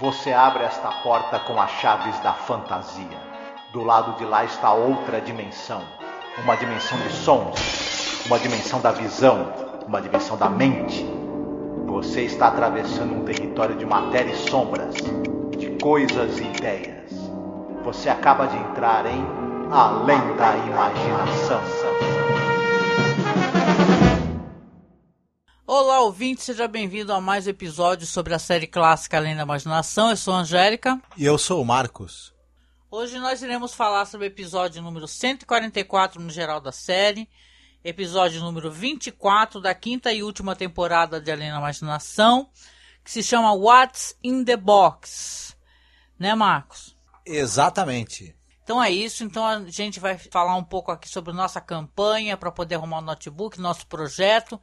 Você abre esta porta com as chaves da fantasia. Do lado de lá está outra dimensão. Uma dimensão de sons, uma dimensão da visão, uma dimensão da mente. Você está atravessando um território de matéria e sombras, de coisas e ideias. Você acaba de entrar em Além da Imaginação. Olá, ouvinte, seja bem-vindo a mais um episódio sobre a série clássica Além da Imaginação. Eu sou a Angélica. E eu sou o Marcos. Hoje nós iremos falar sobre o episódio número 144 no geral da série, episódio número 24 da quinta e última temporada de Além da Imaginação, que se chama What's in the Box. Né, Marcos? Exatamente. Então é isso. Então a gente vai falar um pouco aqui sobre nossa campanha para poder arrumar o notebook, nosso projeto.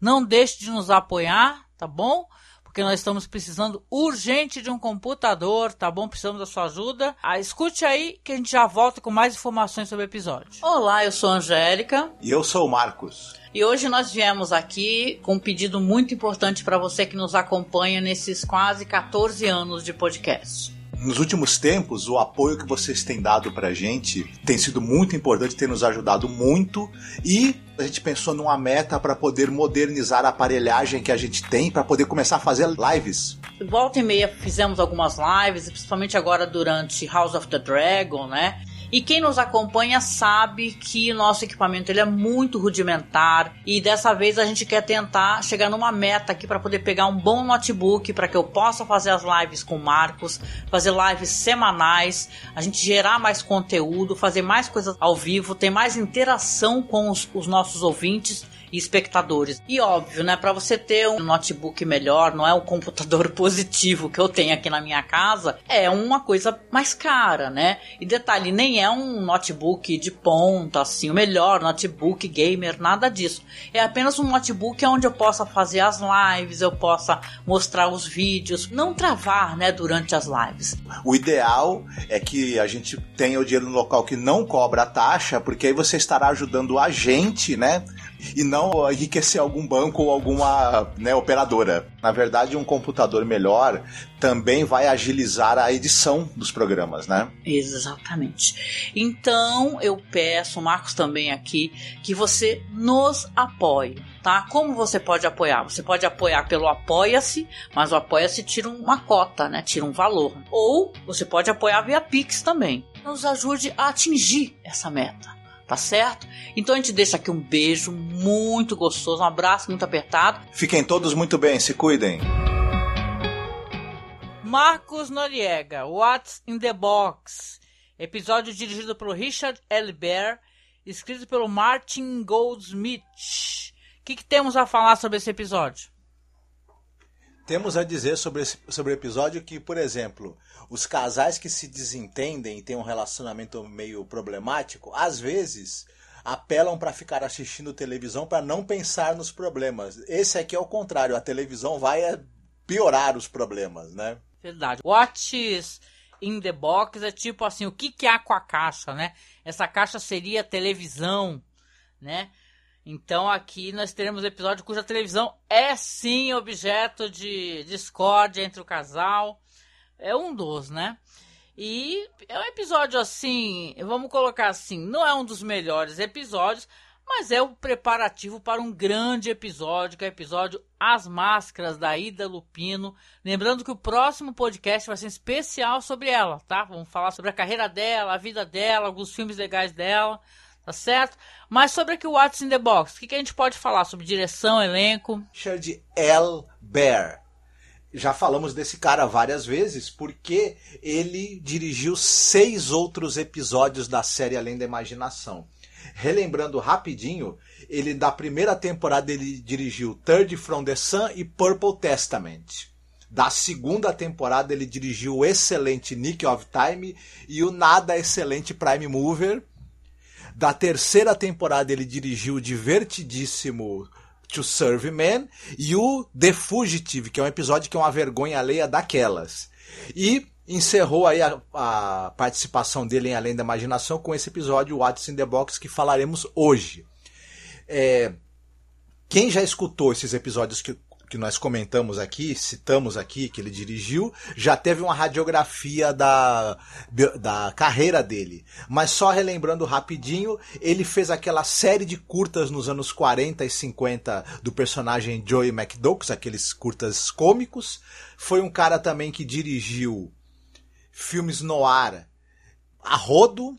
Não deixe de nos apoiar, tá bom? Porque nós estamos precisando urgente de um computador, tá bom? Precisamos da sua ajuda. Ah, escute aí que a gente já volta com mais informações sobre o episódio. Olá, eu sou a Angélica. E eu sou o Marcos. E hoje nós viemos aqui com um pedido muito importante para você que nos acompanha nesses quase 14 anos de podcast. Nos últimos tempos, o apoio que vocês têm dado pra gente tem sido muito importante, tem nos ajudado muito e a gente pensou numa meta para poder modernizar a aparelhagem que a gente tem para poder começar a fazer lives. Volta e meia fizemos algumas lives, principalmente agora durante House of the Dragon, né? E quem nos acompanha sabe que nosso equipamento ele é muito rudimentar. E dessa vez a gente quer tentar chegar numa meta aqui para poder pegar um bom notebook para que eu possa fazer as lives com o Marcos, fazer lives semanais, a gente gerar mais conteúdo, fazer mais coisas ao vivo, ter mais interação com os, os nossos ouvintes e espectadores. E óbvio, né, para você ter um notebook melhor, não é um computador positivo que eu tenho aqui na minha casa, é uma coisa mais cara, né? E detalhe, nem é um notebook de ponta, assim, o melhor notebook gamer, nada disso. É apenas um notebook onde eu possa fazer as lives, eu possa mostrar os vídeos, não travar, né, durante as lives. O ideal é que a gente tenha o dinheiro no local que não cobra taxa, porque aí você estará ajudando a gente, né? E não enriquecer algum banco ou alguma né, operadora. Na verdade, um computador melhor também vai agilizar a edição dos programas, né? Exatamente. Então, eu peço, Marcos também aqui, que você nos apoie, tá? Como você pode apoiar? Você pode apoiar pelo Apoia-se, mas o Apoia-se tira uma cota, né? Tira um valor. Ou você pode apoiar via Pix também. Nos ajude a atingir essa meta tá certo? Então a gente deixa aqui um beijo muito gostoso, um abraço muito apertado. Fiquem todos muito bem, se cuidem. Marcos Noriega, What's in the Box? Episódio dirigido pelo Richard L. Bear, escrito pelo Martin Goldsmith. O que, que temos a falar sobre esse episódio? Temos a dizer sobre, esse, sobre o episódio que, por exemplo, os casais que se desentendem e têm um relacionamento meio problemático, às vezes apelam para ficar assistindo televisão para não pensar nos problemas. Esse aqui é o contrário, a televisão vai é, piorar os problemas, né? Verdade. Is in the box é tipo assim, o que que há com a caixa, né? Essa caixa seria televisão, né? Então aqui nós teremos um episódio cuja televisão é sim objeto de discórdia entre o casal. É um dos, né? E é um episódio assim, vamos colocar assim, não é um dos melhores episódios, mas é o preparativo para um grande episódio, que é o episódio As Máscaras da Ida Lupino. Lembrando que o próximo podcast vai ser especial sobre ela, tá? Vamos falar sobre a carreira dela, a vida dela, alguns filmes legais dela tá certo? Mas sobre aqui o What's in the Box, o que, que a gente pode falar sobre direção, elenco? Richard L. Bear. Já falamos desse cara várias vezes porque ele dirigiu seis outros episódios da série Além da Imaginação. Relembrando rapidinho, ele da primeira temporada ele dirigiu Third from the Sun e Purple Testament. Da segunda temporada ele dirigiu o excelente Nick of Time e o nada excelente Prime Mover. Da terceira temporada ele dirigiu o divertidíssimo To Serve Man e o The Fugitive, que é um episódio que é uma vergonha alheia daquelas. E encerrou aí a, a, participação dele em Além da Imaginação com esse episódio What's in the Box que falaremos hoje. É, quem já escutou esses episódios que, que nós comentamos aqui, citamos aqui, que ele dirigiu, já teve uma radiografia da, da carreira dele. Mas só relembrando rapidinho, ele fez aquela série de curtas nos anos 40 e 50 do personagem Joey McDougall, aqueles curtas cômicos. Foi um cara também que dirigiu filmes no ar a rodo,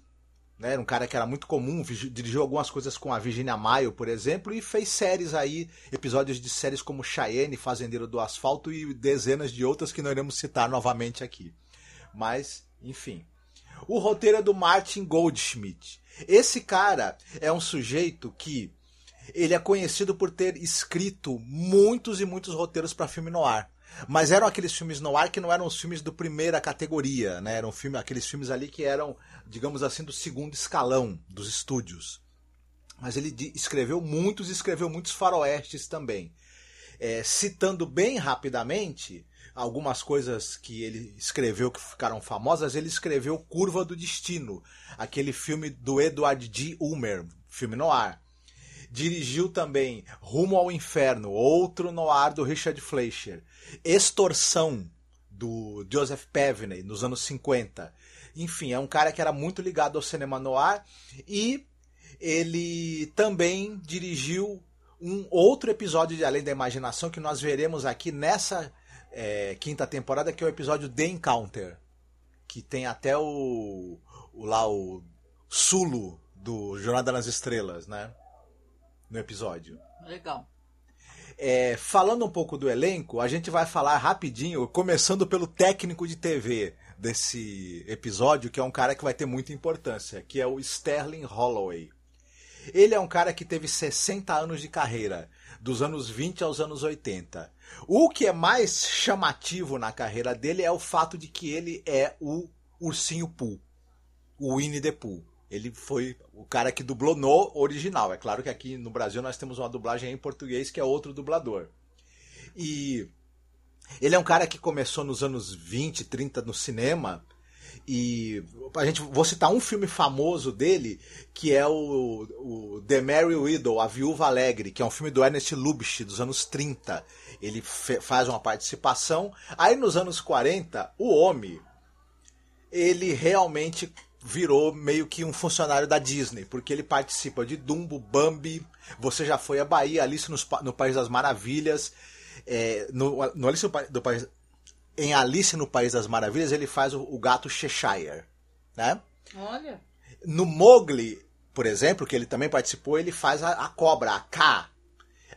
né? Era um cara que era muito comum, dirigiu algumas coisas com a Virginia Maio, por exemplo, e fez séries aí, episódios de séries como Cheyenne, Fazendeiro do Asfalto e dezenas de outras que não iremos citar novamente aqui. Mas, enfim. O roteiro é do Martin Goldschmidt. Esse cara é um sujeito que ele é conhecido por ter escrito muitos e muitos roteiros para filme no ar. Mas eram aqueles filmes no ar que não eram os filmes do primeira categoria, né? Eram filme, aqueles filmes ali que eram, digamos assim, do segundo escalão dos estúdios. Mas ele escreveu muitos e escreveu muitos faroestes também. É, citando bem rapidamente algumas coisas que ele escreveu que ficaram famosas, ele escreveu Curva do Destino, aquele filme do Edward G. Ulmer, filme no ar. Dirigiu também Rumo ao Inferno, outro noir do Richard Fleischer. Extorsão, do Joseph Pevney, nos anos 50. Enfim, é um cara que era muito ligado ao cinema noir e ele também dirigiu um outro episódio de Além da Imaginação que nós veremos aqui nessa é, quinta temporada, que é o episódio The Encounter, que tem até o, o lá o Sulo do Jornada nas Estrelas, né? No episódio. Legal. É, falando um pouco do elenco, a gente vai falar rapidinho, começando pelo técnico de TV desse episódio, que é um cara que vai ter muita importância, que é o Sterling Holloway. Ele é um cara que teve 60 anos de carreira, dos anos 20 aos anos 80. O que é mais chamativo na carreira dele é o fato de que ele é o Ursinho Pooh, o Winnie the Pooh. Ele foi o cara que dublou no original. É claro que aqui no Brasil nós temos uma dublagem em português que é outro dublador. E ele é um cara que começou nos anos 20, 30 no cinema. E a gente vou citar um filme famoso dele, que é o, o The Mary Widow, A Viúva Alegre, que é um filme do Ernest Lubitsch dos anos 30. Ele faz uma participação. Aí nos anos 40, o homem ele realmente virou meio que um funcionário da Disney, porque ele participa de Dumbo, Bambi, você já foi à Bahia, Alice no País das Maravilhas, é, no, no Alice do País, em Alice no País das Maravilhas ele faz o, o gato Cheshire, né? Olha. No Mowgli, por exemplo, que ele também participou, ele faz a, a cobra, a K,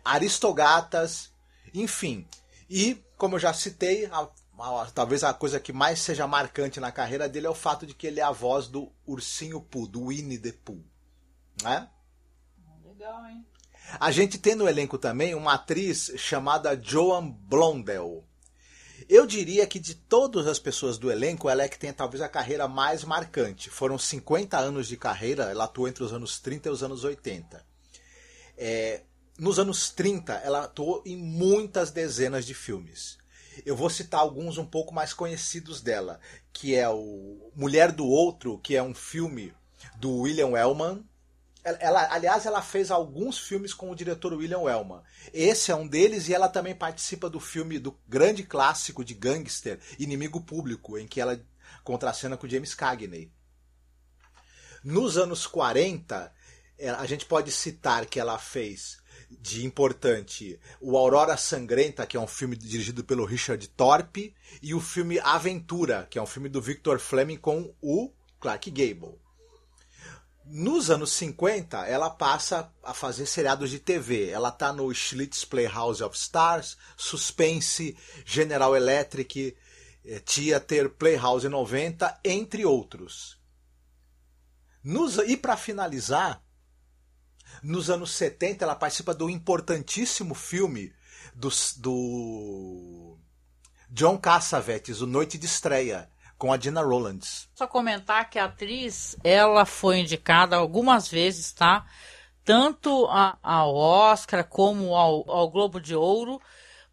Aristogatas, enfim. E, como eu já citei, a talvez a coisa que mais seja marcante na carreira dele é o fato de que ele é a voz do Ursinho Pooh, do Winnie the Pooh. Né? Legal, hein? A gente tem no elenco também uma atriz chamada Joan Blondell. Eu diria que de todas as pessoas do elenco, ela é que tem talvez a carreira mais marcante. Foram 50 anos de carreira, ela atuou entre os anos 30 e os anos 80. É, nos anos 30, ela atuou em muitas dezenas de filmes. Eu vou citar alguns um pouco mais conhecidos dela, que é o Mulher do Outro, que é um filme do William Wellman. Ela, aliás, ela fez alguns filmes com o diretor William Wellman. Esse é um deles e ela também participa do filme do grande clássico de gangster Inimigo Público, em que ela contracena com James Cagney. Nos anos 40, eh, a gente pode citar que ela fez de importante o Aurora Sangrenta, que é um filme dirigido pelo Richard Thorpe, e o filme Aventura, que é um filme do Victor Fleming com o Clark Gable. Nos anos 50, ela passa a fazer seriados de TV. Ela está no Schlitz Playhouse of Stars, Suspense, General Electric, eh, Theater, Playhouse 90, entre outros. Nos, e para finalizar, nos anos 70, ela participa do importantíssimo filme do, do John Cassavetes, O Noite de Estreia, com a Dina Rollins. Só comentar que a atriz, ela foi indicada algumas vezes, tá? Tanto ao Oscar como ao, ao Globo de Ouro,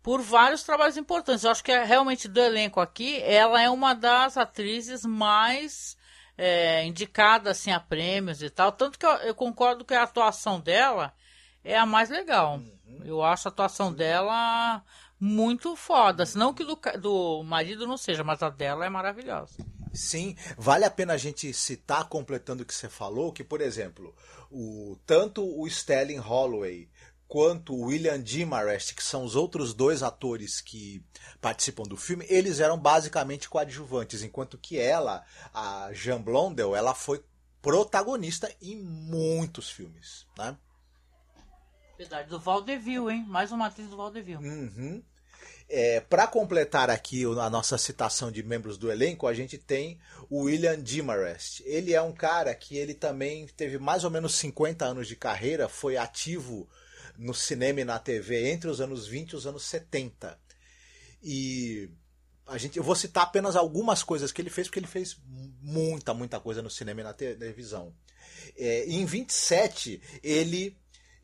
por vários trabalhos importantes. Eu acho que é, realmente do elenco aqui, ela é uma das atrizes mais é, indicada assim a prêmios e tal. Tanto que eu, eu, concordo que a atuação dela é a mais legal. Uhum. Eu acho a atuação Sim. dela muito foda. Senão que do, do marido não seja, mas a dela é maravilhosa. Sim, vale a pena a gente citar, completando o que você falou, que, por exemplo, o, tanto o Sterling Holloway quanto o William Demarest, que são os outros dois atores que participam do filme, eles eram basicamente coadjuvantes, enquanto que ela, a Jean Blondel, ela foi protagonista em muitos filmes, né? Verdade, do Valdeville, hein? Mais uma atriz do Valdeville. Uhum. É, Para completar aqui a nossa citação de membros do elenco, a gente tem o William Demarest. Ele é um cara que ele também teve mais ou menos 50 anos de carreira, foi ativo no cinema e na TV entre os anos 20 e os anos 70. E a gente, eu vou citar apenas algumas coisas que ele fez, porque ele fez muita, muita coisa no cinema e na televisão. É, em 27, ele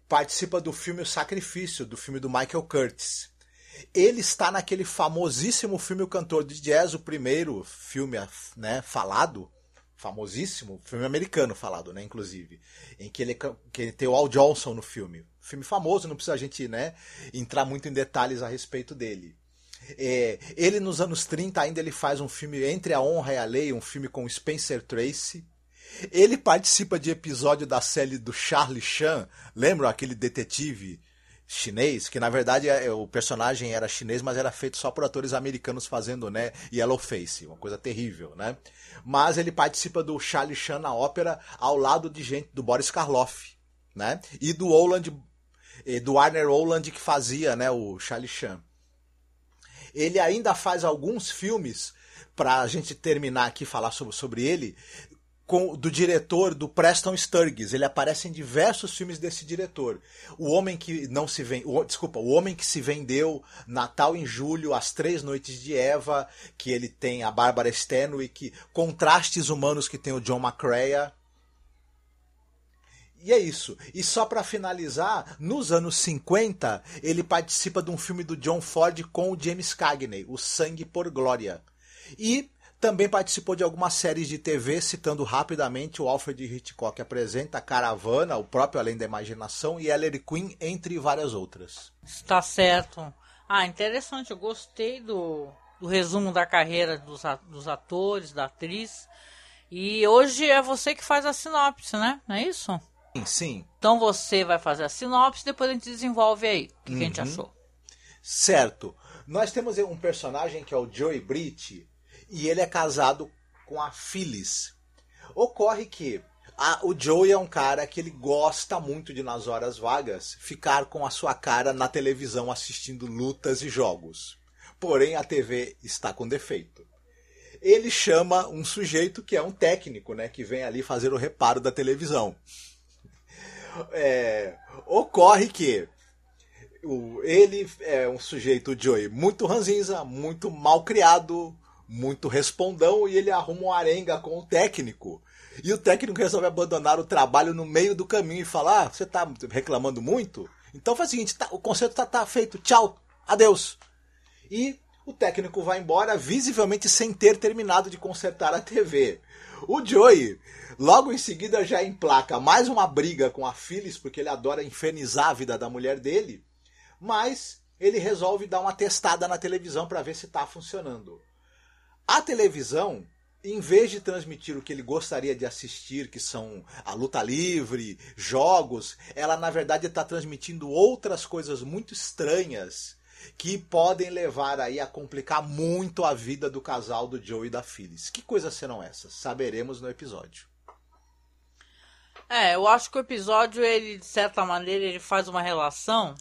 participa do filme O Sacrifício, do filme do Michael Curtis. Ele está naquele famosíssimo filme O Cantor de Jazz, o primeiro filme né, falado, famosíssimo, filme americano falado, né, inclusive, em que ele, que ele tem o Al Johnson no filme. Filme famoso, não precisa a gente né, entrar muito em detalhes a respeito dele. É, ele nos anos 30 ainda ele faz um filme Entre a Honra e a Lei, um filme com Spencer Tracy. Ele participa de episódio da série do Charlie Chan, lembram aquele detetive chinês, que na verdade é, o personagem era chinês, mas era feito só por atores americanos fazendo, né, Yellow Face, uma coisa terrível, né? Mas ele participa do Charlie Chan na ópera ao lado de gente do Boris Karloff, né? E do Oland do Warner Oland que fazia, né, o Charlie Chan. Ele ainda faz alguns filmes para a gente terminar aqui falar sobre, sobre ele com, do diretor do Preston Sturges. Ele aparece em diversos filmes desse diretor. O Homem que não se o, desculpa, O Homem que se vendeu, Natal em Julho, As Três Noites de Eva, que ele tem a Bárbara Stanwyck, Contrastes Humanos que tem o John McCrea. E é isso. E só para finalizar, nos anos 50, ele participa de um filme do John Ford com o James Cagney, O Sangue por Glória. E também participou de algumas séries de TV, citando rapidamente o Alfred Hitchcock apresenta Caravana, o próprio Além da Imaginação e Ellery Queen, entre várias outras. Está certo. Ah, interessante. Eu gostei do, do resumo da carreira dos, dos atores, da atriz. E hoje é você que faz a sinopse, né? Não é isso? Sim, sim. Então você vai fazer a sinopse, depois a gente desenvolve aí o que, uhum. que a gente uhum. achou. Certo. Nós temos um personagem que é o Joey Britt, e ele é casado com a Phyllis. Ocorre que a, o Joey é um cara que ele gosta muito de, nas horas vagas, ficar com a sua cara na televisão assistindo lutas e jogos. Porém, a TV está com defeito. Ele chama um sujeito que é um técnico, né, que vem ali fazer o reparo da televisão. É, ocorre que o, ele é um sujeito, o Joey, muito ranzinza, muito mal criado, muito respondão e ele arruma uma arenga com o técnico. E o técnico resolve abandonar o trabalho no meio do caminho e fala: ah, você está reclamando muito? Então faz o seguinte: tá, o concerto está tá feito, tchau, adeus. E o técnico vai embora, visivelmente sem ter terminado de consertar a TV. O Joey, logo em seguida, já emplaca mais uma briga com a Phyllis, porque ele adora infernizar a vida da mulher dele. Mas ele resolve dar uma testada na televisão para ver se está funcionando. A televisão, em vez de transmitir o que ele gostaria de assistir, que são a luta livre, jogos, ela na verdade está transmitindo outras coisas muito estranhas que podem levar aí a complicar muito a vida do casal do Joe e da Phyllis. Que coisas serão essas? Saberemos no episódio. É, eu acho que o episódio, ele, de certa maneira, ele faz uma relação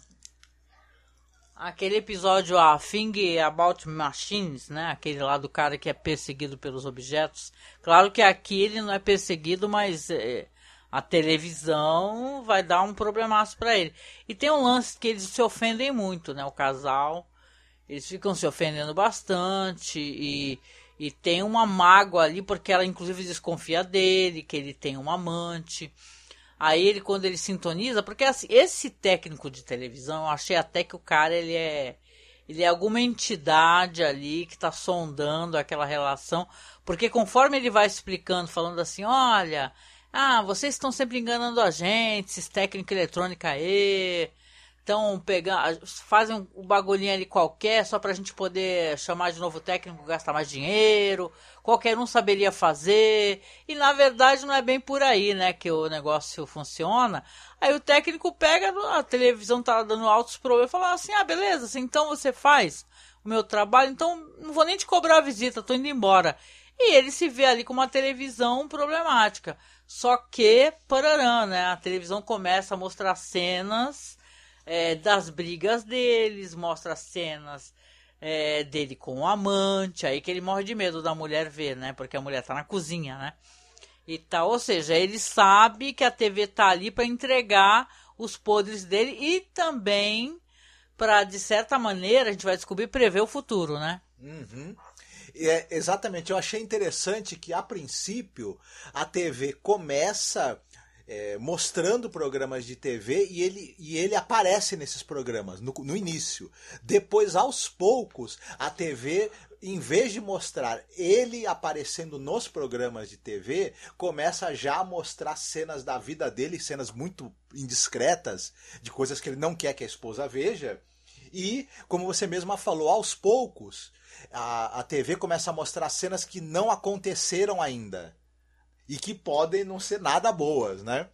Aquele episódio A Thing About Machines, né? Aquele lá do cara que é perseguido pelos objetos. Claro que aqui ele não é perseguido, mas é, a televisão vai dar um problemaço para ele. E tem um lance que eles se ofendem muito, né? O casal. Eles ficam se ofendendo bastante e, e tem uma mágoa ali porque ela inclusive desconfia dele, que ele tem um amante. Aí ele, quando ele sintoniza, porque assim, esse técnico de televisão, eu achei até que o cara, ele é. Ele é alguma entidade ali que está sondando aquela relação. Porque conforme ele vai explicando, falando assim, olha, ah, vocês estão sempre enganando a gente, esses técnico eletrônica aí, Então, pegar, fazem um bagulhinho ali qualquer só pra gente poder chamar de novo técnico, gastar mais dinheiro. Qualquer um saberia fazer. E na verdade não é bem por aí, né, que o negócio funciona. Aí o técnico pega, a televisão tá dando altos problemas fala assim: "Ah, beleza, assim, então você faz o meu trabalho, então não vou nem te cobrar a visita, tô indo embora". E ele se vê ali com uma televisão problemática. Só que, pararã, né? A televisão começa a mostrar cenas é, das brigas deles, mostra cenas é, dele com o amante, aí que ele morre de medo da mulher ver, né? Porque a mulher tá na cozinha, né? E tal, ou seja, ele sabe que a TV tá ali para entregar os podres dele e também para de certa maneira a gente vai descobrir prever o futuro, né? Uhum. É, exatamente, eu achei interessante que a princípio a TV começa é, mostrando programas de TV e ele, e ele aparece nesses programas no, no início. Depois, aos poucos, a TV em vez de mostrar ele aparecendo nos programas de TV, começa já a mostrar cenas da vida dele, cenas muito indiscretas, de coisas que ele não quer que a esposa veja. E, como você mesma falou, aos poucos, a, a TV começa a mostrar cenas que não aconteceram ainda e que podem não ser nada boas, né?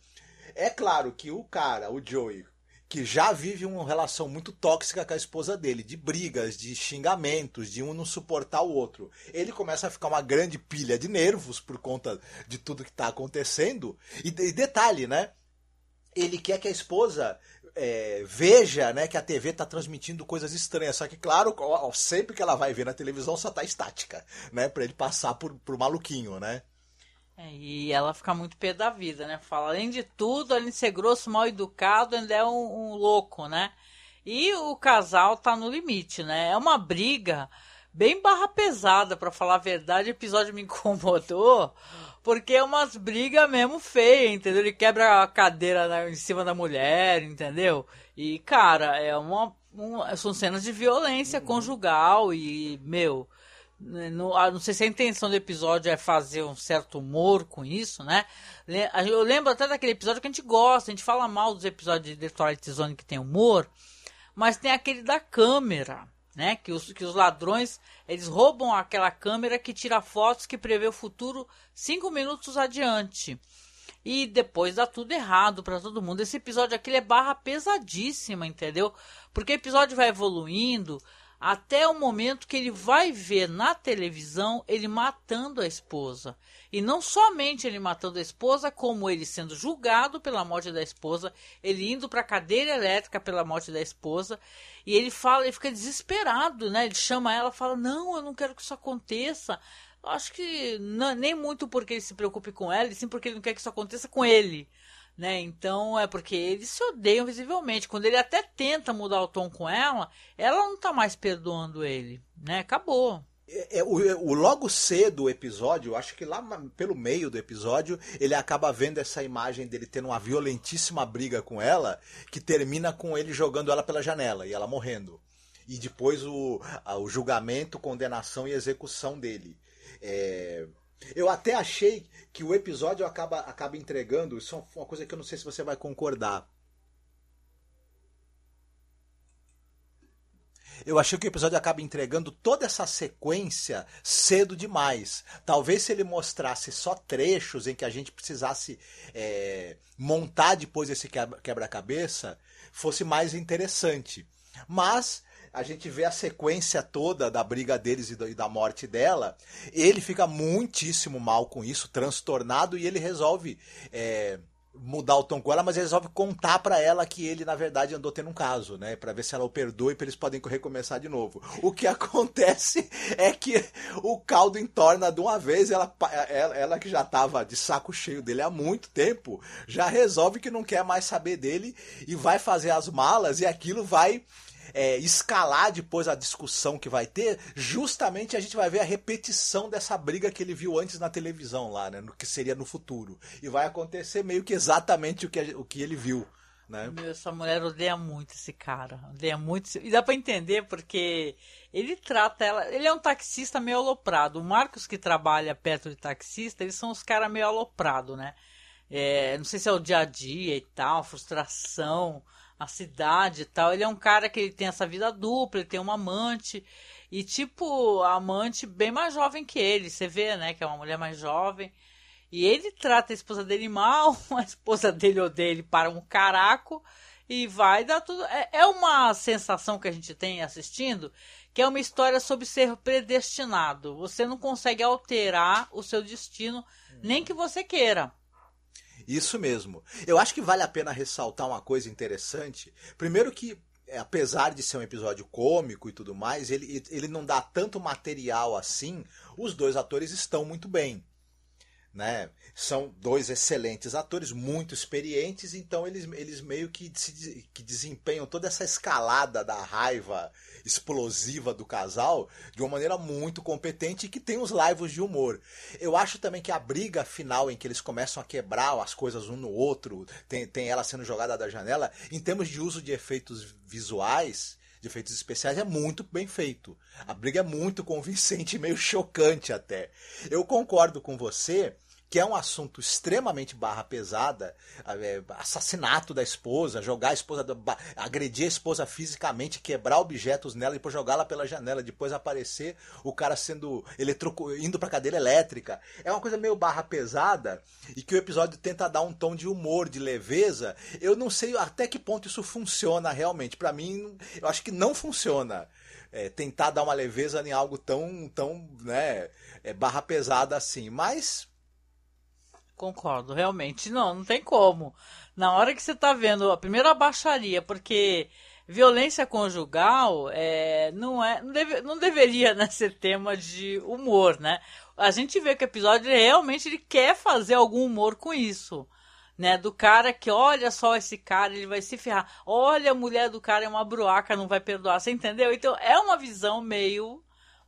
É claro que o cara, o Joey, que já vive uma relação muito tóxica com a esposa dele, de brigas, de xingamentos, de um não suportar o outro. Ele começa a ficar uma grande pilha de nervos por conta de tudo que está acontecendo. E, e, detalhe, né? Ele quer que a esposa é, veja né, que a TV está transmitindo coisas estranhas. Só que, claro, sempre que ela vai ver na televisão só está estática, né? Para ele passar por, por maluquinho, né? É, e ela fica muito pé da vida, né? Fala, além de tudo, além de ser grosso, mal educado, ainda é um, um louco, né? E o casal tá no limite, né? É uma briga bem barra pesada, para falar a verdade. O episódio me incomodou, porque é umas brigas mesmo feias, entendeu? Ele quebra a cadeira na, em cima da mulher, entendeu? E, cara, é uma, uma são cenas de violência uhum. conjugal e, meu, não, ah, não sei se a intenção do episódio é fazer um certo humor com isso, né? Eu lembro até daquele episódio que a gente gosta, a gente fala mal dos episódios de The Twilight Zone que tem humor, mas tem aquele da câmera, né? Que os, que os ladrões eles roubam aquela câmera que tira fotos que prevê o futuro cinco minutos adiante. E depois dá tudo errado para todo mundo. Esse episódio aqui é barra pesadíssima, entendeu? Porque o episódio vai evoluindo, até o momento que ele vai ver na televisão ele matando a esposa. E não somente ele matando a esposa, como ele sendo julgado pela morte da esposa, ele indo para a cadeira elétrica pela morte da esposa, e ele fala, ele fica desesperado, né? Ele chama ela, fala: "Não, eu não quero que isso aconteça". Acho que não, nem muito porque ele se preocupe com ela, e sim porque ele não quer que isso aconteça com ele né? Então é porque eles se odeiam visivelmente. Quando ele até tenta mudar o tom com ela, ela não tá mais perdoando ele, né? Acabou. É, é, o, o, logo cedo o episódio, acho que lá pelo meio do episódio, ele acaba vendo essa imagem dele tendo uma violentíssima briga com ela, que termina com ele jogando ela pela janela e ela morrendo. E depois o, o julgamento, condenação e execução dele. É, eu até achei que o episódio acaba, acaba entregando, isso é uma coisa que eu não sei se você vai concordar. Eu achei que o episódio acaba entregando toda essa sequência cedo demais. Talvez se ele mostrasse só trechos em que a gente precisasse é, montar depois esse quebra-cabeça, fosse mais interessante. Mas a gente vê a sequência toda da briga deles e da morte dela, ele fica muitíssimo mal com isso, transtornado, e ele resolve. É, mudar o tom com ela, mas resolve contar para ela que ele na verdade andou tendo um caso, né, para ver se ela o perdoa e para eles podem recomeçar de novo. O que acontece é que o caldo entorna de uma vez, ela, ela, ela que já tava de saco cheio dele há muito tempo, já resolve que não quer mais saber dele e vai fazer as malas e aquilo vai é, escalar depois a discussão que vai ter, justamente a gente vai ver a repetição dessa briga que ele viu antes na televisão lá, né? No que seria no futuro. E vai acontecer meio que exatamente o que, o que ele viu. Né? Meu, essa mulher odeia muito esse cara. Odeia muito. E dá pra entender porque ele trata ela. Ele é um taxista meio aloprado. O Marcos, que trabalha perto de taxista, eles são os caras meio aloprado, né? É, não sei se é o dia a dia e tal, frustração a cidade e tal. Ele é um cara que ele tem essa vida dupla, ele tem uma amante. E, tipo, a amante bem mais jovem que ele. Você vê, né? Que é uma mulher mais jovem. E ele trata a esposa dele mal, a esposa dele odeia ele para um caraco. E vai dar tudo. É, é uma sensação que a gente tem assistindo que é uma história sobre ser predestinado. Você não consegue alterar o seu destino, nem que você queira. Isso mesmo. Eu acho que vale a pena ressaltar uma coisa interessante. Primeiro que é, apesar de ser um episódio cômico e tudo mais, ele, ele não dá tanto material assim. Os dois atores estão muito bem né? São dois excelentes atores, muito experientes, então eles, eles meio que, se, que desempenham toda essa escalada da raiva explosiva do casal de uma maneira muito competente e que tem os laivos de humor. Eu acho também que a briga final em que eles começam a quebrar as coisas um no outro, tem, tem ela sendo jogada da janela, em termos de uso de efeitos visuais, de efeitos especiais é muito bem feito. A briga é muito convincente, meio chocante até. Eu concordo com você que é um assunto extremamente barra pesada, é, assassinato da esposa, jogar a esposa, agredir a esposa fisicamente, quebrar objetos nela e depois jogá-la pela janela, depois aparecer o cara sendo eletrocu... indo para cadeira elétrica. É uma coisa meio barra pesada e que o episódio tenta dar um tom de humor, de leveza. Eu não sei até que ponto isso funciona realmente. Para mim, eu acho que não funciona. É, tentar dar uma leveza em algo tão, tão, né, é, barra pesada assim. Mas Concordo, realmente. Não, não tem como. Na hora que você tá vendo a primeira baixaria, porque violência conjugal é, não, é, não, deve, não deveria né, ser tema de humor, né? A gente vê que o episódio realmente ele quer fazer algum humor com isso. Né, do cara que olha só esse cara, ele vai se ferrar. Olha, a mulher do cara é uma bruaca, não vai perdoar. Você entendeu? Então é uma visão meio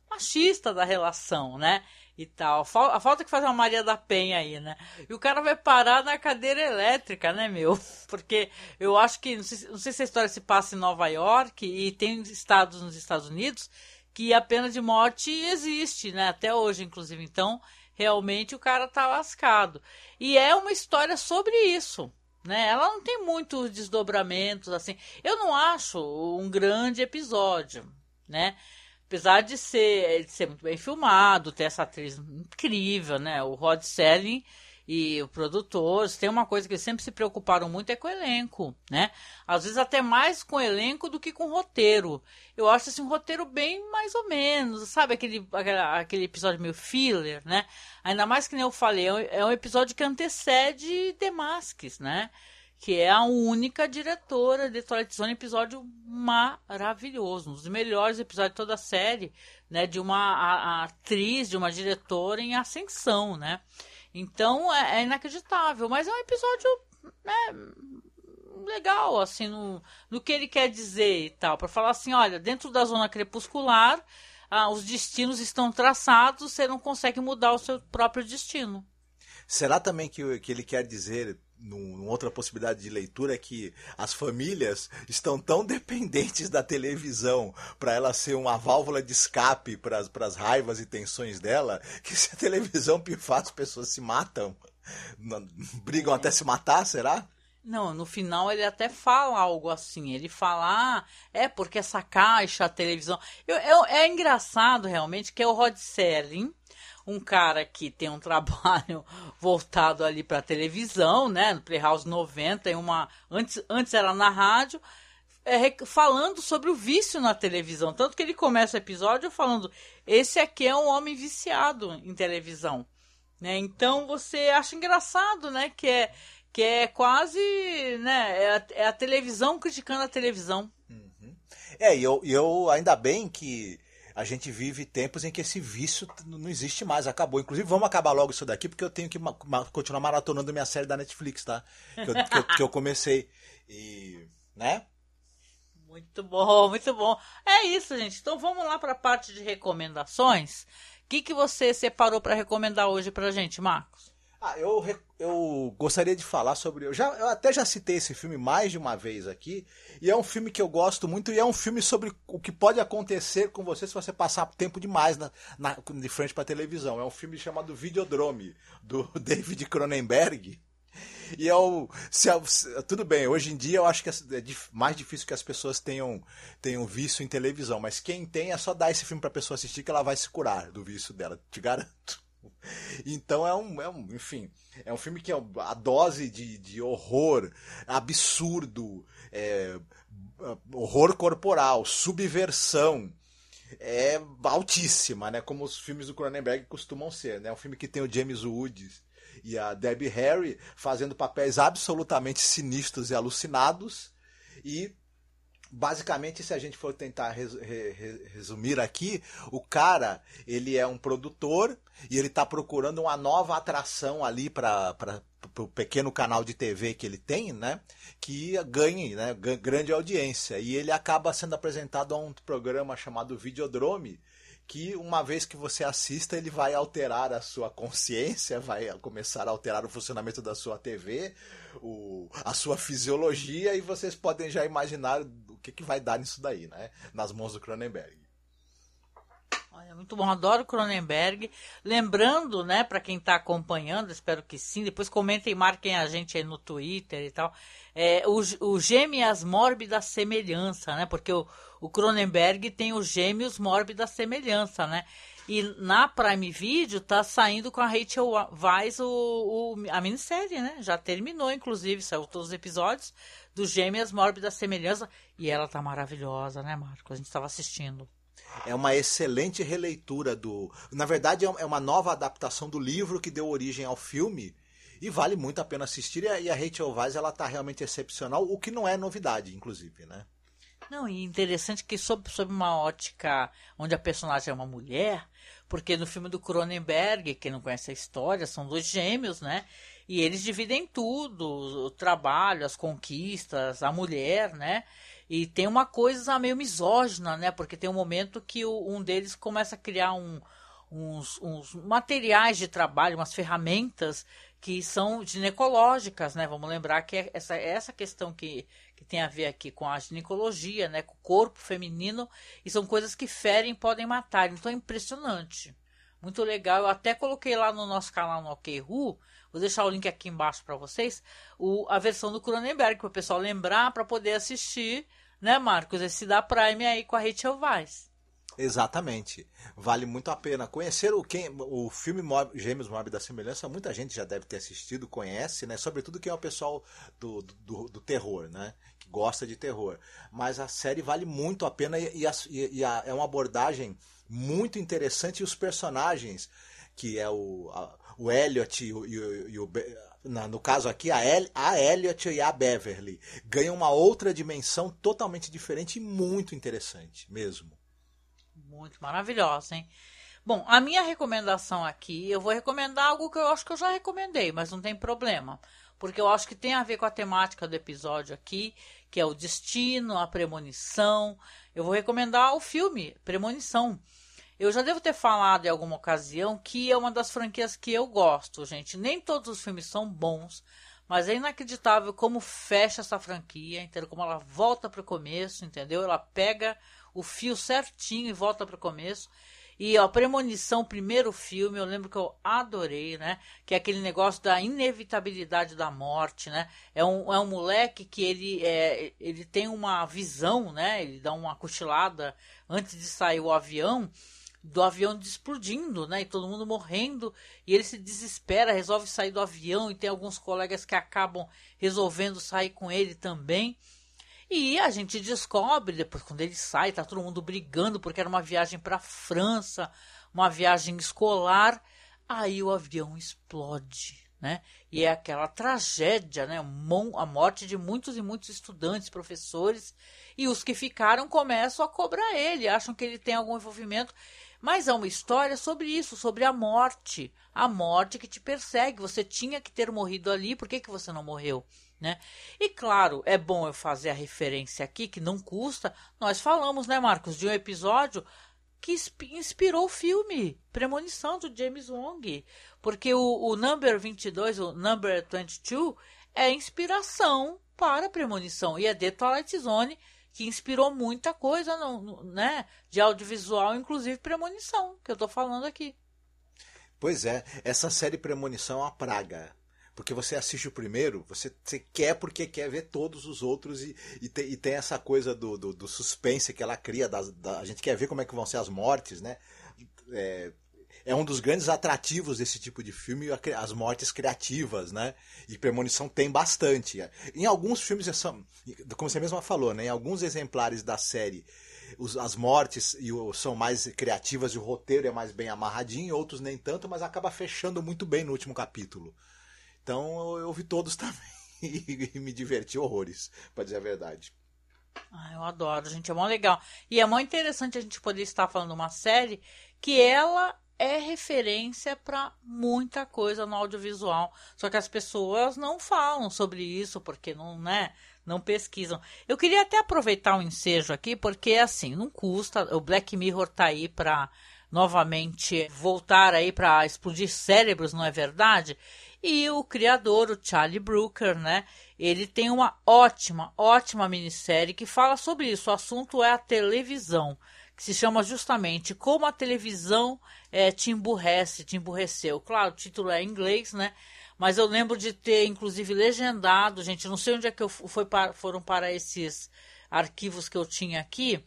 machista da relação, né? E tal. A falta que faz uma Maria da Penha aí, né? E o cara vai parar na cadeira elétrica, né, meu? Porque eu acho que, não sei, não sei se a história se passa em Nova York e tem estados nos Estados Unidos que a pena de morte existe, né? Até hoje, inclusive. Então, realmente o cara tá lascado. E é uma história sobre isso. Né? Ela não tem muitos desdobramentos assim. Eu não acho um grande episódio, né? Apesar de ser, de ser muito bem filmado, ter essa atriz incrível, né? O Rod Selling e o produtor, tem uma coisa que eles sempre se preocuparam muito é com o elenco, né? Às vezes até mais com o elenco do que com o roteiro. Eu acho assim um roteiro bem mais ou menos, sabe aquele, aquele episódio meio filler, né? Ainda mais que nem eu falei, é um é episódio que antecede Masks, né? Que é a única diretora de Twilight Zone, episódio maravilhoso, um dos melhores episódios de toda a série, né, de uma a, a atriz, de uma diretora em ascensão, né? Então é, é inacreditável, mas é um episódio né, legal, assim, no, no que ele quer dizer e tal, para falar assim, olha, dentro da zona crepuscular, ah, os destinos estão traçados, você não consegue mudar o seu próprio destino. Será também que, que ele quer dizer numa outra possibilidade de leitura é que as famílias estão tão dependentes da televisão para ela ser uma válvula de escape para as raivas e tensões dela, que se a televisão pifar as pessoas se matam, brigam é. até se matar, será? Não, no final ele até fala algo assim. Ele fala, ah, é porque essa caixa, a televisão. Eu, eu, é engraçado realmente que é o Rod Serling um cara que tem um trabalho voltado ali para televisão, né, no Playhouse 90, em uma antes antes era na rádio, é, falando sobre o vício na televisão, tanto que ele começa o episódio falando: "Esse aqui é um homem viciado em televisão". Né? Então você acha engraçado, né, que é que é quase, né, é a, é a televisão criticando a televisão. Uhum. É, e eu, eu ainda bem que a gente vive tempos em que esse vício não existe mais, acabou. Inclusive, vamos acabar logo isso daqui, porque eu tenho que ma continuar maratonando minha série da Netflix, tá? Que eu, que eu, que eu comecei. E. né? Muito bom, muito bom. É isso, gente. Então vamos lá para a parte de recomendações. O que, que você separou para recomendar hoje para gente, Marcos? Ah, eu, eu gostaria de falar sobre. Eu, já, eu até já citei esse filme mais de uma vez aqui. E é um filme que eu gosto muito. E é um filme sobre o que pode acontecer com você se você passar tempo demais na, na de frente para televisão. É um filme chamado Videodrome, do David Cronenberg. E é. Se, se, tudo bem, hoje em dia eu acho que é, é mais difícil que as pessoas tenham, tenham vício em televisão. Mas quem tem é só dar esse filme pra pessoa assistir que ela vai se curar do vício dela, te garanto. Então é um, é um, enfim, é um filme que é a dose de, de horror absurdo, é, horror corporal, subversão é altíssima, né? Como os filmes do Cronenberg costumam ser, né? É um filme que tem o James Woods e a Debbie Harry fazendo papéis absolutamente sinistros e alucinados e basicamente, se a gente for tentar resumir aqui, o cara ele é um produtor e ele está procurando uma nova atração ali para o pequeno canal de TV que ele tem, né? Que ganhe né, grande audiência. E ele acaba sendo apresentado a um programa chamado Videodrome, que uma vez que você assista, ele vai alterar a sua consciência, vai começar a alterar o funcionamento da sua TV, o, a sua fisiologia, e vocês podem já imaginar o que, que vai dar nisso daí, né? Nas mãos do Cronenberg. Olha, muito bom, adoro Cronenberg. Lembrando, né, para quem está acompanhando, espero que sim, depois comentem e marquem a gente aí no Twitter e tal. É, o, o Gêmeas Mórbida Semelhança, né? Porque o, o Cronenberg tem os Gêmeos Mórbida Semelhança, né? E na Prime Video tá saindo com a Rachel Weisz o, o, a minissérie, né? Já terminou, inclusive, saiu todos os episódios do Gêmeas Mórbida Semelhança. E ela tá maravilhosa, né, Marcos? A gente estava assistindo. É uma excelente releitura do. Na verdade, é, é uma nova adaptação do livro que deu origem ao filme. E vale muito a pena assistir. E a Rachel Weisz, ela tá realmente excepcional, o que não é novidade, inclusive, né? Não, e interessante que sob, sob uma ótica onde a personagem é uma mulher, porque no filme do Cronenberg, quem não conhece a história, são dois gêmeos, né? E eles dividem tudo, o trabalho, as conquistas, a mulher, né? E tem uma coisa meio misógina, né? Porque tem um momento que o, um deles começa a criar um, uns, uns, materiais de trabalho, umas ferramentas que são ginecológicas, né? Vamos lembrar que é essa, é essa questão que, que tem a ver aqui com a ginecologia, né? Com o corpo feminino, e são coisas que ferem e podem matar. Então é impressionante. Muito legal. Eu até coloquei lá no nosso canal no OKRU, vou deixar o link aqui embaixo para vocês, o, a versão do Cronenberg, para o pessoal lembrar, para poder assistir, né, Marcos? Esse da Prime aí com a Rachel Weisz. Exatamente. Vale muito a pena. Conhecer o, quem, o filme Gêmeos Mob da Semelhança, muita gente já deve ter assistido, conhece, né? Sobretudo quem é o pessoal do, do, do terror, né? Que gosta de terror. Mas a série vale muito a pena e, e, a, e a, é uma abordagem muito interessante e os personagens, que é o, a, o Elliot e o, e o na, no caso aqui, a, El, a Elliot e a Beverly ganham uma outra dimensão totalmente diferente e muito interessante mesmo. Muito maravilhosa, hein? Bom, a minha recomendação aqui, eu vou recomendar algo que eu acho que eu já recomendei, mas não tem problema. Porque eu acho que tem a ver com a temática do episódio aqui, que é o destino, a premonição. Eu vou recomendar o filme Premonição. Eu já devo ter falado em alguma ocasião que é uma das franquias que eu gosto, gente. Nem todos os filmes são bons, mas é inacreditável como fecha essa franquia, entendeu? Como ela volta para o começo, entendeu? Ela pega o fio certinho e volta para o começo. E a Premonição, primeiro filme, eu lembro que eu adorei, né? Que é aquele negócio da inevitabilidade da morte, né? É um, é um moleque que ele, é, ele tem uma visão, né? Ele dá uma cochilada antes de sair o avião do avião explodindo, né? E todo mundo morrendo. E ele se desespera, resolve sair do avião. E tem alguns colegas que acabam resolvendo sair com ele também. E a gente descobre, depois quando ele sai, tá todo mundo brigando porque era uma viagem para França, uma viagem escolar. Aí o avião explode, né? E é aquela tragédia, né? A morte de muitos e muitos estudantes, professores, e os que ficaram começam a cobrar ele, acham que ele tem algum envolvimento. Mas é uma história sobre isso, sobre a morte, a morte que te persegue. Você tinha que ter morrido ali, por que, que você não morreu? Né? E claro, é bom eu fazer a referência aqui, que não custa. Nós falamos, né, Marcos, de um episódio que inspirou o filme Premonição do James Wong. Porque o, o Number 22, o Number 22, é inspiração para Premonição. E é The Twilight Zone, que inspirou muita coisa no, no, né, de audiovisual, inclusive Premonição, que eu estou falando aqui. Pois é, essa série Premonição é uma praga Porque você assiste o primeiro, você, você quer porque quer ver todos os outros e, e, tem, e tem essa coisa do, do, do, suspense que ela cria. Da, a gente quer ver como é que vão ser as mortes, né? É, é um dos grandes atrativos desse tipo de filme, as mortes criativas, né? E Premonição tem bastante. Em alguns filmes, como você mesma falou, né? Em alguns exemplares da série, as mortes são mais criativas e o roteiro é mais bem amarradinho, outros nem tanto, mas acaba fechando muito bem no último capítulo. Então eu vi todos também e me diverti horrores, para dizer a verdade. Ah, eu adoro, gente, é mó legal. E é muito interessante a gente poder estar falando uma série que ela é referência para muita coisa no audiovisual. Só que as pessoas não falam sobre isso porque não, né, não pesquisam. Eu queria até aproveitar o ensejo aqui porque assim, não custa, o Black Mirror tá aí para novamente voltar aí para explodir cérebros, não é verdade? E o criador, o Charlie Brooker, né? Ele tem uma ótima, ótima minissérie que fala sobre isso. O assunto é a televisão que se chama justamente Como a Televisão é, Te Emburrece, Te Emburreceu. Claro, o título é em inglês, né? Mas eu lembro de ter, inclusive, legendado, gente, não sei onde é que eu foi para, foram para esses arquivos que eu tinha aqui,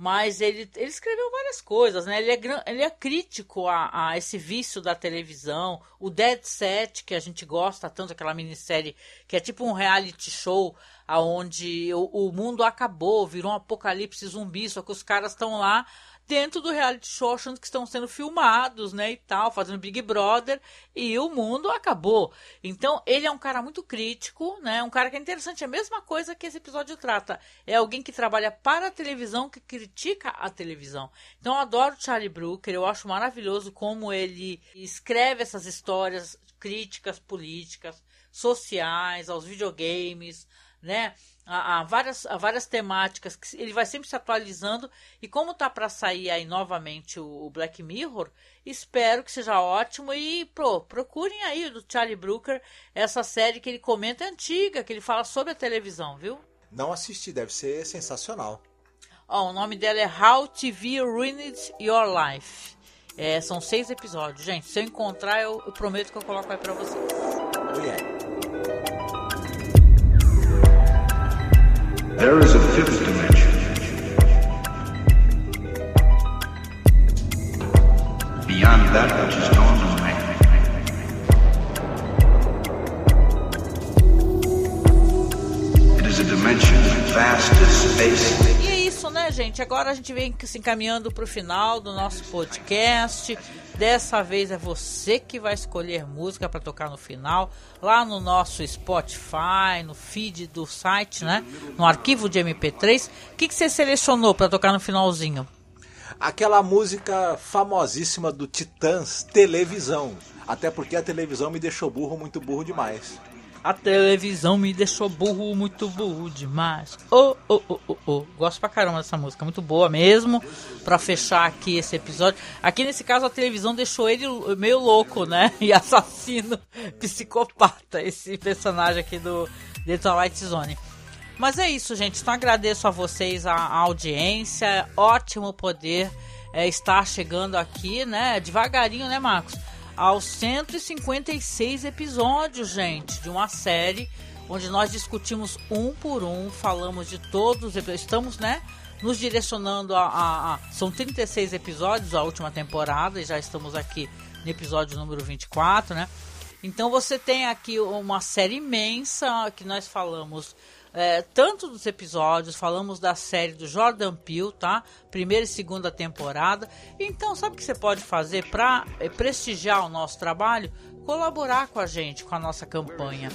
mas ele, ele escreveu várias coisas, né? Ele é, ele é crítico a, a esse vício da televisão, o Dead Set, que a gente gosta tanto, aquela minissérie que é tipo um reality show aonde o, o mundo acabou, virou um apocalipse zumbi, só que os caras estão lá dentro do reality show achando que estão sendo filmados, né, e tal, fazendo Big Brother, e o mundo acabou. Então, ele é um cara muito crítico, né, um cara que é interessante, é a mesma coisa que esse episódio trata. É alguém que trabalha para a televisão, que critica a televisão. Então, eu adoro Charlie Brooker, eu acho maravilhoso como ele escreve essas histórias críticas políticas, sociais, aos videogames, né? Há, há, várias, há várias temáticas que ele vai sempre se atualizando e como tá para sair aí novamente o, o, Black Mirror, espero que seja ótimo e pro, procurem aí do Charlie Brooker essa série que ele comenta é antiga, que ele fala sobre a televisão, viu? Não assisti, deve ser sensacional. Ó, o nome dela é How TV Ruined Your Life. É, são seis episódios, gente. Se eu encontrar, eu, eu prometo que eu coloco aí pra vocês. Oh, There is a fifth dimension. Beyond that which is known to man. It is a dimension vast as space. Gente? Agora a gente vem se encaminhando para o final do nosso podcast. Dessa vez é você que vai escolher música para tocar no final, lá no nosso Spotify, no feed do site, né? No arquivo de MP3. O que, que você selecionou para tocar no finalzinho? Aquela música famosíssima do Titãs, Televisão. Até porque a televisão me deixou burro, muito burro demais. A televisão me deixou burro, muito burro demais. Oh, oh, oh, oh, oh. Gosto pra caramba dessa música, muito boa mesmo. Pra fechar aqui esse episódio. Aqui nesse caso a televisão deixou ele meio louco, né? E assassino, psicopata, esse personagem aqui do The Twilight Zone. Mas é isso, gente. Então agradeço a vocês a, a audiência. Ótimo poder é, estar chegando aqui, né? Devagarinho, né, Marcos? Aos 156 episódios, gente, de uma série onde nós discutimos um por um, falamos de todos, estamos, né, nos direcionando a, a, a, são 36 episódios a última temporada e já estamos aqui no episódio número 24, né? Então você tem aqui uma série imensa que nós falamos é, tanto dos episódios, falamos da série do Jordan Peele, tá? Primeira e segunda temporada. Então, sabe o que você pode fazer para é, prestigiar o nosso trabalho? Colaborar com a gente, com a nossa campanha.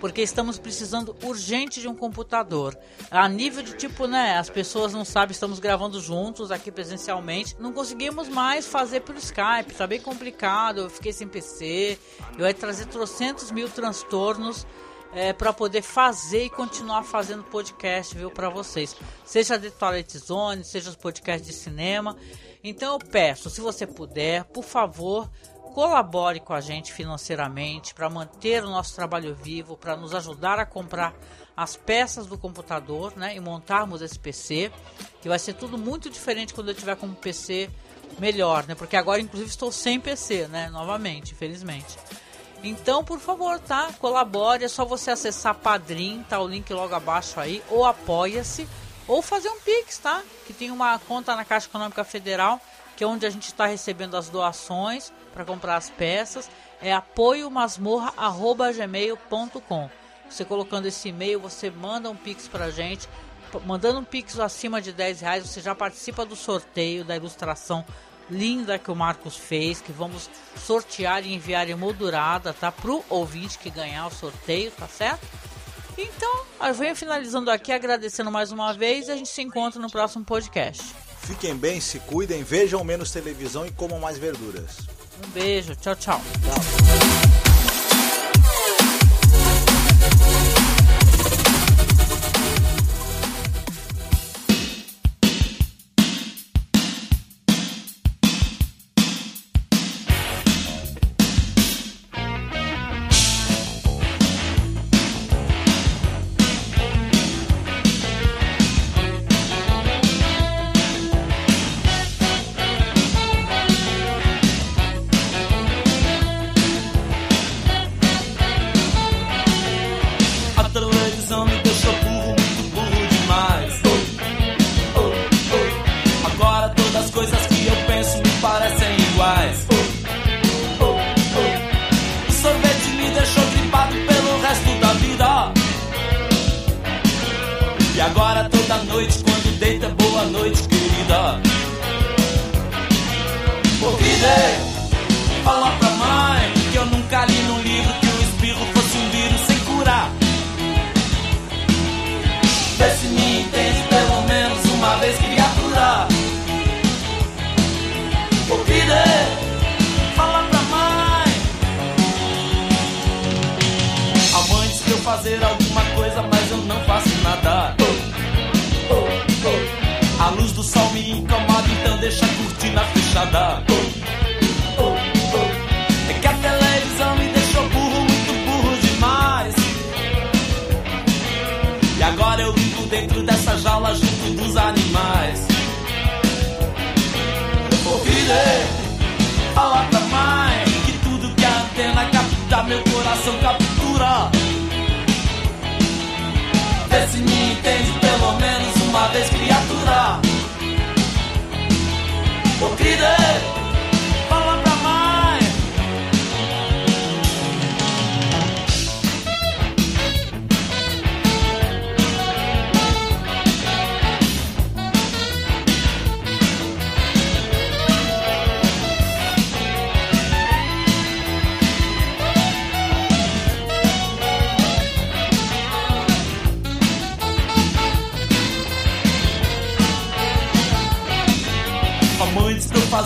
Porque estamos precisando urgente de um computador. A nível de tipo, né? As pessoas não sabem, estamos gravando juntos aqui presencialmente. Não conseguimos mais fazer pelo Skype, tá bem complicado. Eu fiquei sem PC. Eu ia trazer trocentos mil transtornos é, para poder fazer e continuar fazendo podcast, viu, para vocês. Seja de Toilet Zone, seja os podcasts de cinema. Então eu peço, se você puder, por favor, colabore com a gente financeiramente para manter o nosso trabalho vivo, para nos ajudar a comprar as peças do computador, né, e montarmos esse PC, que vai ser tudo muito diferente quando eu tiver com um PC melhor, né? Porque agora inclusive estou sem PC, né, novamente, infelizmente. Então, por favor, tá? Colabore, é só você acessar Padrim, tá o link logo abaixo aí, ou apoia-se, ou fazer um Pix, tá? Que tem uma conta na Caixa Econômica Federal, que é onde a gente está recebendo as doações para comprar as peças. É apoiomasmorra.gmail.com. Você colocando esse e-mail, você manda um Pix pra gente. Mandando um Pix acima de 10 reais, você já participa do sorteio da ilustração linda que o Marcos fez, que vamos sortear e enviar emoldurada, tá? Pro ouvinte que ganhar o sorteio, tá certo? Então, eu venho finalizando aqui, agradecendo mais uma vez e a gente se encontra no próximo podcast. Fiquem bem, se cuidem, vejam menos televisão e comam mais verduras. Um beijo, tchau, tchau. Tchau. luz do sol me incomoda, então deixa a cortina fechada. É que a televisão me deixou burro, muito burro demais. E agora eu vivo dentro dessa jaula junto dos animais. Ô filho, fala pra mãe que tudo que a antena capta, meu coração captura. Vê se me entende pelo menos uma vez, criatura. see